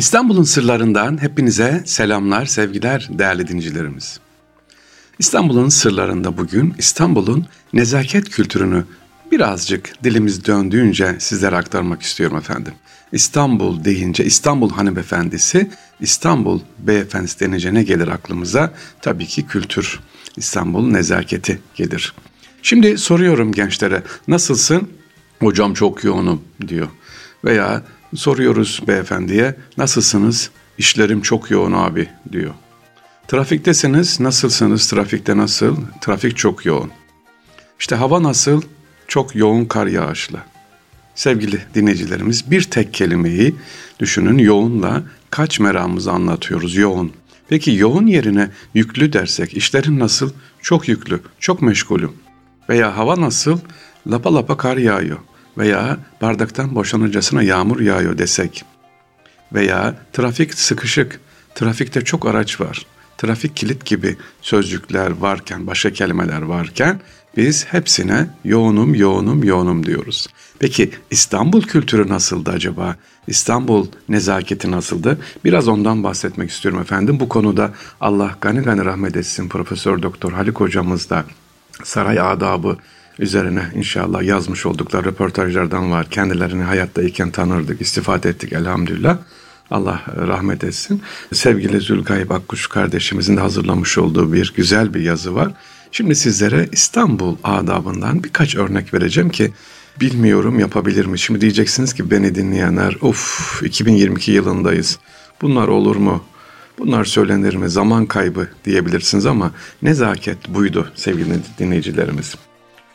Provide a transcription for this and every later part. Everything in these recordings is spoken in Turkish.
İstanbul'un sırlarından hepinize selamlar, sevgiler değerli dinleyicilerimiz. İstanbul'un sırlarında bugün İstanbul'un nezaket kültürünü birazcık dilimiz döndüğünce sizlere aktarmak istiyorum efendim. İstanbul deyince İstanbul hanımefendisi, İstanbul beyefendisi denince ne gelir aklımıza? Tabii ki kültür, İstanbul nezaketi gelir. Şimdi soruyorum gençlere nasılsın? Hocam çok yoğunum diyor. Veya soruyoruz beyefendiye nasılsınız? İşlerim çok yoğun abi diyor. Trafiktesiniz nasılsınız? Trafikte nasıl? Trafik çok yoğun. İşte hava nasıl? Çok yoğun kar yağışlı. Sevgili dinleyicilerimiz bir tek kelimeyi düşünün yoğunla kaç meramımızı anlatıyoruz yoğun. Peki yoğun yerine yüklü dersek işlerin nasıl? Çok yüklü, çok meşgulüm. Veya hava nasıl? Lapa lapa kar yağıyor. Veya bardaktan boşanırcasına yağmur yağıyor desek. Veya trafik sıkışık, trafikte çok araç var. Trafik kilit gibi sözcükler varken, başka kelimeler varken biz hepsine yoğunum, yoğunum, yoğunum diyoruz. Peki İstanbul kültürü nasıldı acaba? İstanbul nezaketi nasıldı? Biraz ondan bahsetmek istiyorum efendim. Bu konuda Allah gani gani rahmet etsin Profesör Doktor Halik hocamız da saray adabı üzerine inşallah yazmış oldukları röportajlardan var. Kendilerini hayattayken tanırdık, istifade ettik elhamdülillah. Allah rahmet etsin. Sevgili Zülgayb Akkuş kardeşimizin de hazırlamış olduğu bir güzel bir yazı var. Şimdi sizlere İstanbul adabından birkaç örnek vereceğim ki bilmiyorum yapabilir mi? Şimdi diyeceksiniz ki beni dinleyenler of 2022 yılındayız. Bunlar olur mu? Bunlar söylenir mi? Zaman kaybı diyebilirsiniz ama nezaket buydu sevgili dinleyicilerimiz.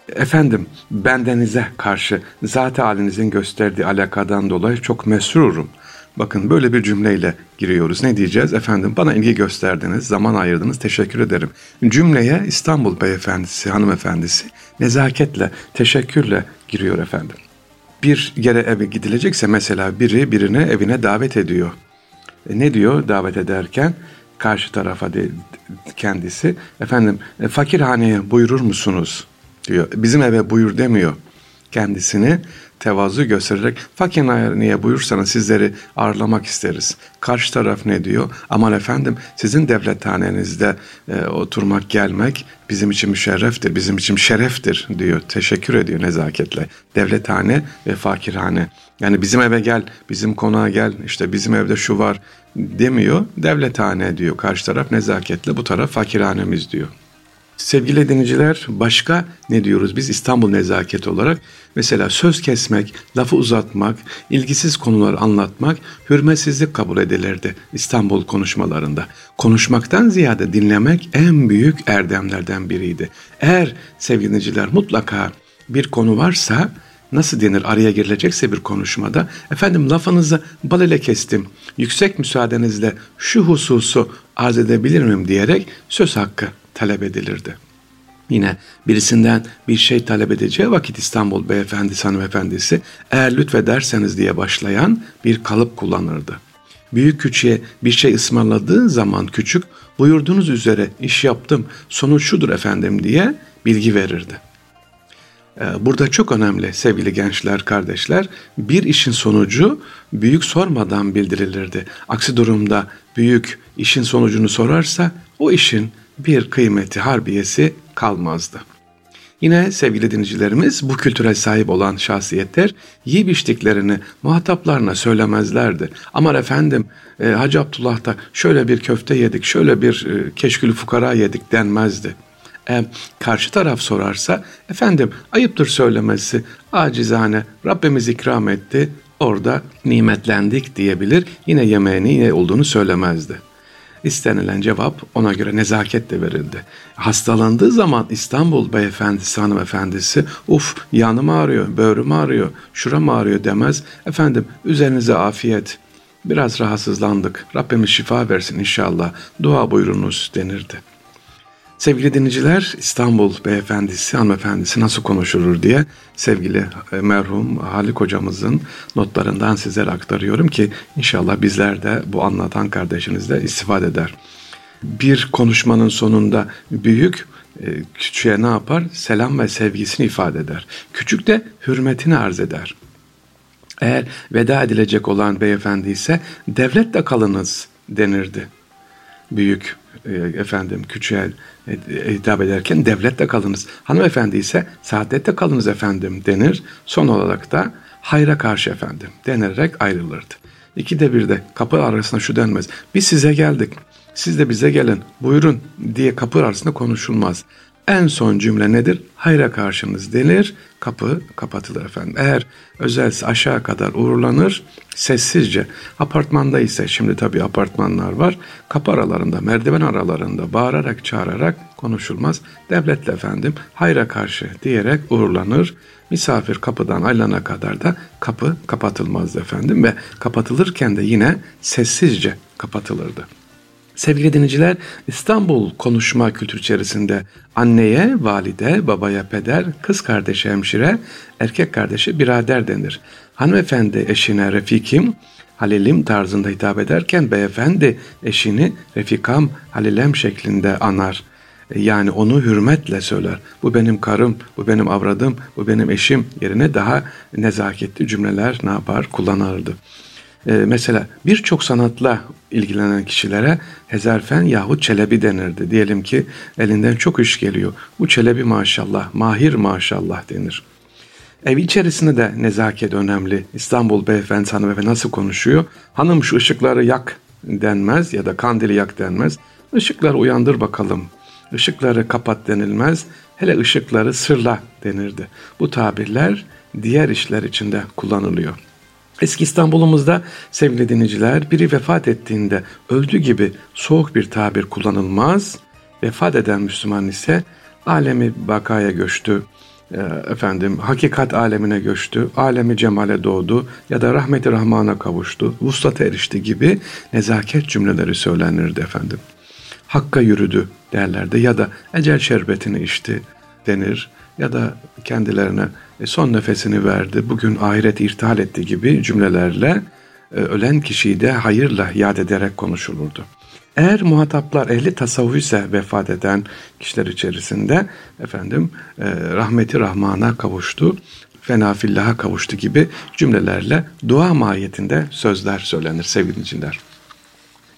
Efendim bendenize karşı zat halinizin gösterdiği alakadan dolayı çok mesrurum. Bakın böyle bir cümleyle giriyoruz. Ne diyeceğiz? Efendim bana ilgi gösterdiniz, zaman ayırdınız, teşekkür ederim. Cümleye İstanbul beyefendisi, hanımefendisi nezaketle, teşekkürle giriyor efendim. Bir yere eve gidilecekse mesela biri birine evine davet ediyor. E ne diyor davet ederken? Karşı tarafa de, kendisi efendim e, fakirhaneye buyurur musunuz diyor. Bizim eve buyur demiyor. Kendisini tevazu göstererek fakirhaneye buyursanız sizleri ağırlamak isteriz. Karşı taraf ne diyor? Aman efendim sizin devlethanenizde e, oturmak gelmek bizim için müşerreftir, bizim için şereftir diyor. Teşekkür ediyor nezaketle. Devlethane ve fakirhane. Yani bizim eve gel, bizim konağa gel, işte bizim evde şu var demiyor. Devlethane diyor karşı taraf nezaketle, bu taraf fakirhanemiz diyor. Sevgili dinleyiciler başka ne diyoruz biz İstanbul nezaketi olarak? Mesela söz kesmek, lafı uzatmak, ilgisiz konuları anlatmak hürmetsizlik kabul edilirdi İstanbul konuşmalarında. Konuşmaktan ziyade dinlemek en büyük erdemlerden biriydi. Eğer sevgili dinleyiciler mutlaka bir konu varsa nasıl denir araya girilecekse bir konuşmada efendim lafınızı bal ile kestim yüksek müsaadenizle şu hususu arz edebilir miyim diyerek söz hakkı talep edilirdi. Yine birisinden bir şey talep edeceği vakit İstanbul beyefendisi hanımefendisi eğer lütfederseniz diye başlayan bir kalıp kullanırdı. Büyük küçüğe bir şey ısmarladığı zaman küçük buyurduğunuz üzere iş yaptım sonuç şudur efendim diye bilgi verirdi. Ee, burada çok önemli sevgili gençler, kardeşler. Bir işin sonucu büyük sormadan bildirilirdi. Aksi durumda büyük işin sonucunu sorarsa o işin bir kıymeti harbiyesi kalmazdı. Yine sevgili dinleyicilerimiz bu kültüre sahip olan şahsiyetler yiyip içtiklerini muhataplarına söylemezlerdi. Ama efendim e, Hacı Abdullah'ta şöyle bir köfte yedik, şöyle bir e, keşkülü fukara yedik denmezdi. E, karşı taraf sorarsa efendim ayıptır söylemesi acizane Rabbimiz ikram etti orada nimetlendik diyebilir yine yemeğini ne olduğunu söylemezdi. İstenilen cevap ona göre nezaketle verildi. Hastalandığı zaman İstanbul beyefendisi, hanımefendisi uf yanım ağrıyor, böğrüm ağrıyor, şuram ağrıyor demez. Efendim üzerinize afiyet, biraz rahatsızlandık, Rabbimiz şifa versin inşallah, dua buyurunuz denirdi. Sevgili dinleyiciler İstanbul beyefendisi hanımefendisi nasıl konuşulur diye sevgili e, merhum Halik hocamızın notlarından sizlere aktarıyorum ki inşallah bizler de bu anlatan kardeşiniz de istifade eder. Bir konuşmanın sonunda büyük e, küçüğe ne yapar? Selam ve sevgisini ifade eder. Küçük de hürmetini arz eder. Eğer veda edilecek olan beyefendi ise devletle kalınız denirdi. Büyük e, efendim küçüğe e, hitap ederken devletle kalınız. Hanımefendi ise saadette kalınız efendim denir. Son olarak da hayra karşı efendim denilerek ayrılırdı. İkide bir de kapı arasında şu denmez. Biz size geldik. Siz de bize gelin. Buyurun diye kapı arasında konuşulmaz. En son cümle nedir? Hayra karşınız denir, kapı kapatılır efendim. Eğer özelse aşağı kadar uğurlanır, sessizce. Apartmanda ise şimdi tabii apartmanlar var. Kapı aralarında, merdiven aralarında bağırarak çağırarak konuşulmaz. Devletle efendim hayra karşı diyerek uğurlanır. Misafir kapıdan ayrılana kadar da kapı kapatılmazdı efendim ve kapatılırken de yine sessizce kapatılırdı. Sevgili dinleyiciler, İstanbul konuşma kültürü içerisinde anneye, valide, babaya peder, kız kardeşi hemşire, erkek kardeşi birader denir. Hanımefendi eşine refikim, halilim tarzında hitap ederken beyefendi eşini refikam, halilem şeklinde anar. Yani onu hürmetle söyler. Bu benim karım, bu benim avradım, bu benim eşim yerine daha nezaketli cümleler ne yapar kullanırdı. Ee, mesela birçok sanatla ilgilenen kişilere hezerfen yahut çelebi denirdi. Diyelim ki elinden çok iş geliyor. Bu çelebi maşallah, mahir maşallah denir. Ev içerisinde de nezaket önemli. İstanbul beyefendi hanımefendi nasıl konuşuyor? Hanım şu ışıkları yak denmez ya da kandili yak denmez. Işıkları uyandır bakalım. Işıkları kapat denilmez. Hele ışıkları sırla denirdi. Bu tabirler diğer işler içinde kullanılıyor. Eski İstanbul'umuzda sevgili dinleyiciler biri vefat ettiğinde öldü gibi soğuk bir tabir kullanılmaz. Vefat eden Müslüman ise alemi bakaya göçtü, e, efendim hakikat alemine göçtü, alemi cemale doğdu ya da rahmeti rahmana kavuştu, vuslata erişti gibi nezaket cümleleri söylenirdi efendim. Hakka yürüdü derlerdi ya da ecel şerbetini içti denir ya da kendilerine e, son nefesini verdi, bugün ahiret irtihal etti gibi cümlelerle e, ölen kişiyi de hayırla yad ederek konuşulurdu. Eğer muhataplar ehli tasavvuf ise vefat eden kişiler içerisinde efendim e, rahmeti rahmana kavuştu, fenafillaha kavuştu gibi cümlelerle dua mahiyetinde sözler söylenir sevgili dinleyiciler.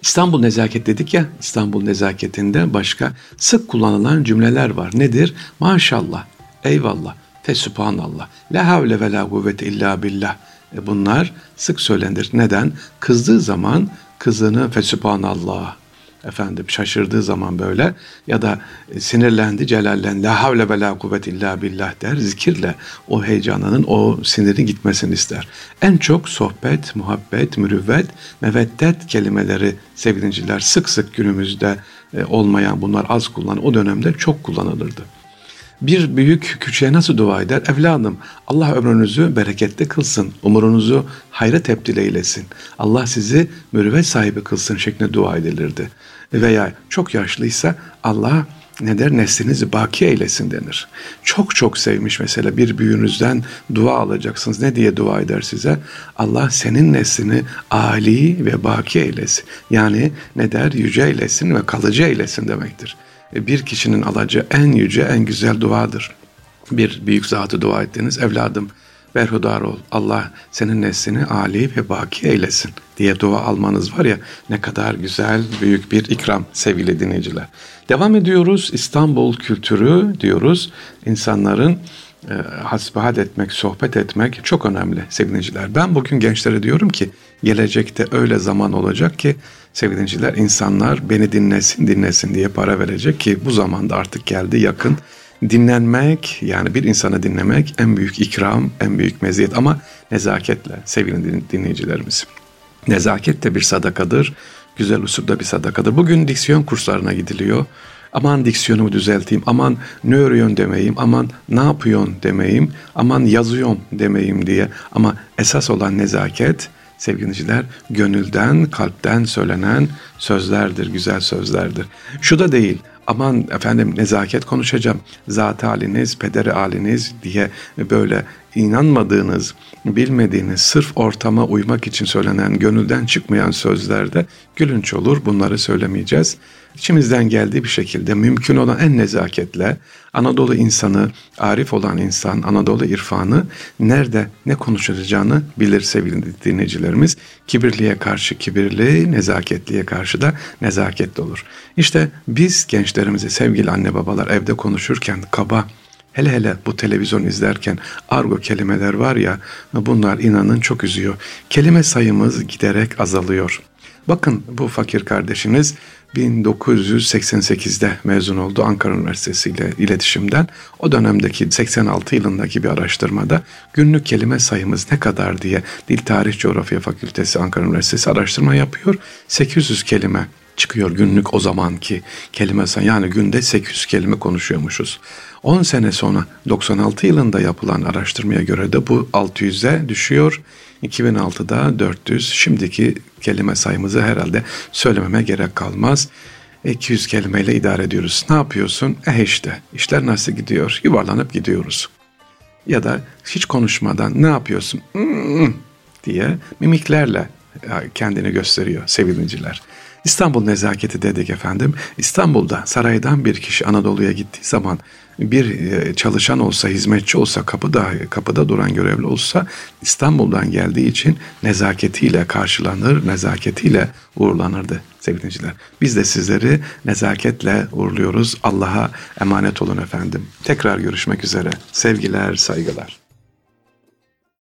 İstanbul nezaket dedik ya, İstanbul nezaketinde başka sık kullanılan cümleler var. Nedir? Maşallah, eyvallah, Fesubhanallah. La havle ve la kuvvete illa billah. E bunlar sık söylenir. Neden? Kızdığı zaman kızını fesubhanallah efendim şaşırdığı zaman böyle ya da sinirlendi celallen la havle ve la kuvvet illa billah der zikirle o heyecanının o sinirin gitmesini ister. En çok sohbet, muhabbet, mürüvvet, meveddet kelimeleri sevgiliciler sık sık günümüzde e, olmayan bunlar az kullanılır. O dönemde çok kullanılırdı. Bir büyük küçüğe nasıl dua eder? Evladım Allah ömrünüzü bereketli kılsın, umurunuzu hayra tebdil eylesin. Allah sizi mürüvvet sahibi kılsın şeklinde dua edilirdi. Veya çok yaşlıysa Allah ne der neslinizi baki eylesin denir. Çok çok sevmiş mesela bir büyüğünüzden dua alacaksınız. Ne diye dua eder size? Allah senin neslini âli ve baki eylesin. Yani ne der? Yüce eylesin ve kalıcı eylesin demektir. E, bir kişinin alacağı en yüce, en güzel duadır. Bir büyük zatı dua ettiniz, evladım berhudar ol, Allah senin neslini âli ve baki eylesin diye dua almanız var ya ne kadar güzel, büyük bir ikram sevgili dinleyiciler. Devam ediyoruz, İstanbul kültürü diyoruz, insanların e, hasbihal etmek, sohbet etmek çok önemli sevgiliciler. Ben bugün gençlere diyorum ki gelecekte öyle zaman olacak ki sevgiliciler insanlar beni dinlesin dinlesin diye para verecek ki bu zamanda artık geldi yakın. Dinlenmek yani bir insanı dinlemek en büyük ikram, en büyük meziyet ama nezaketle sevgili dinleyicilerimiz. Nezaket de bir sadakadır, güzel usulda bir sadakadır. Bugün diksiyon kurslarına gidiliyor aman diksiyonumu düzelteyim, aman ne örüyorsun demeyim, aman ne yapıyorsun demeyim, aman yazıyorum demeyim diye. Ama esas olan nezaket sevgiliciler gönülden, kalpten söylenen sözlerdir, güzel sözlerdir. Şu da değil, aman efendim nezaket konuşacağım, zat haliniz, pederi haliniz diye böyle inanmadığınız, bilmediğiniz, sırf ortama uymak için söylenen, gönülden çıkmayan sözlerde gülünç olur. Bunları söylemeyeceğiz. İçimizden geldiği bir şekilde mümkün olan en nezaketle Anadolu insanı, arif olan insan, Anadolu irfanı nerede ne konuşacağını bilir sevgili dinleyicilerimiz. Kibirliye karşı kibirli, nezaketliye karşı da nezaketli olur. İşte biz gençlerimizi sevgili anne babalar evde konuşurken kaba, Hele hele bu televizyon izlerken argo kelimeler var ya bunlar inanın çok üzüyor. Kelime sayımız giderek azalıyor. Bakın bu fakir kardeşiniz 1988'de mezun oldu Ankara Üniversitesi ile iletişimden. O dönemdeki 86 yılındaki bir araştırmada günlük kelime sayımız ne kadar diye Dil Tarih Coğrafya Fakültesi Ankara Üniversitesi araştırma yapıyor. 800 kelime çıkıyor günlük o zamanki kelime. Yani günde 800 kelime konuşuyormuşuz. 10 sene sonra 96 yılında yapılan araştırmaya göre de bu 600'e düşüyor. 2006'da 400. Şimdiki kelime sayımızı herhalde söylememe gerek kalmaz. 200 kelimeyle idare ediyoruz. Ne yapıyorsun? Eh işte. İşler nasıl gidiyor? Yuvarlanıp gidiyoruz. Ya da hiç konuşmadan ne yapıyorsun? Hmm, diye mimiklerle kendini gösteriyor sevgiliciler. İstanbul nezaketi dedik efendim. İstanbul'da saraydan bir kişi Anadolu'ya gittiği zaman bir e, çalışan olsa, hizmetçi olsa, kapıda kapıda duran görevli olsa İstanbul'dan geldiği için nezaketiyle karşılanır, nezaketiyle uğurlanırdı sevgili Biz de sizleri nezaketle uğurluyoruz. Allah'a emanet olun efendim. Tekrar görüşmek üzere. Sevgiler, saygılar.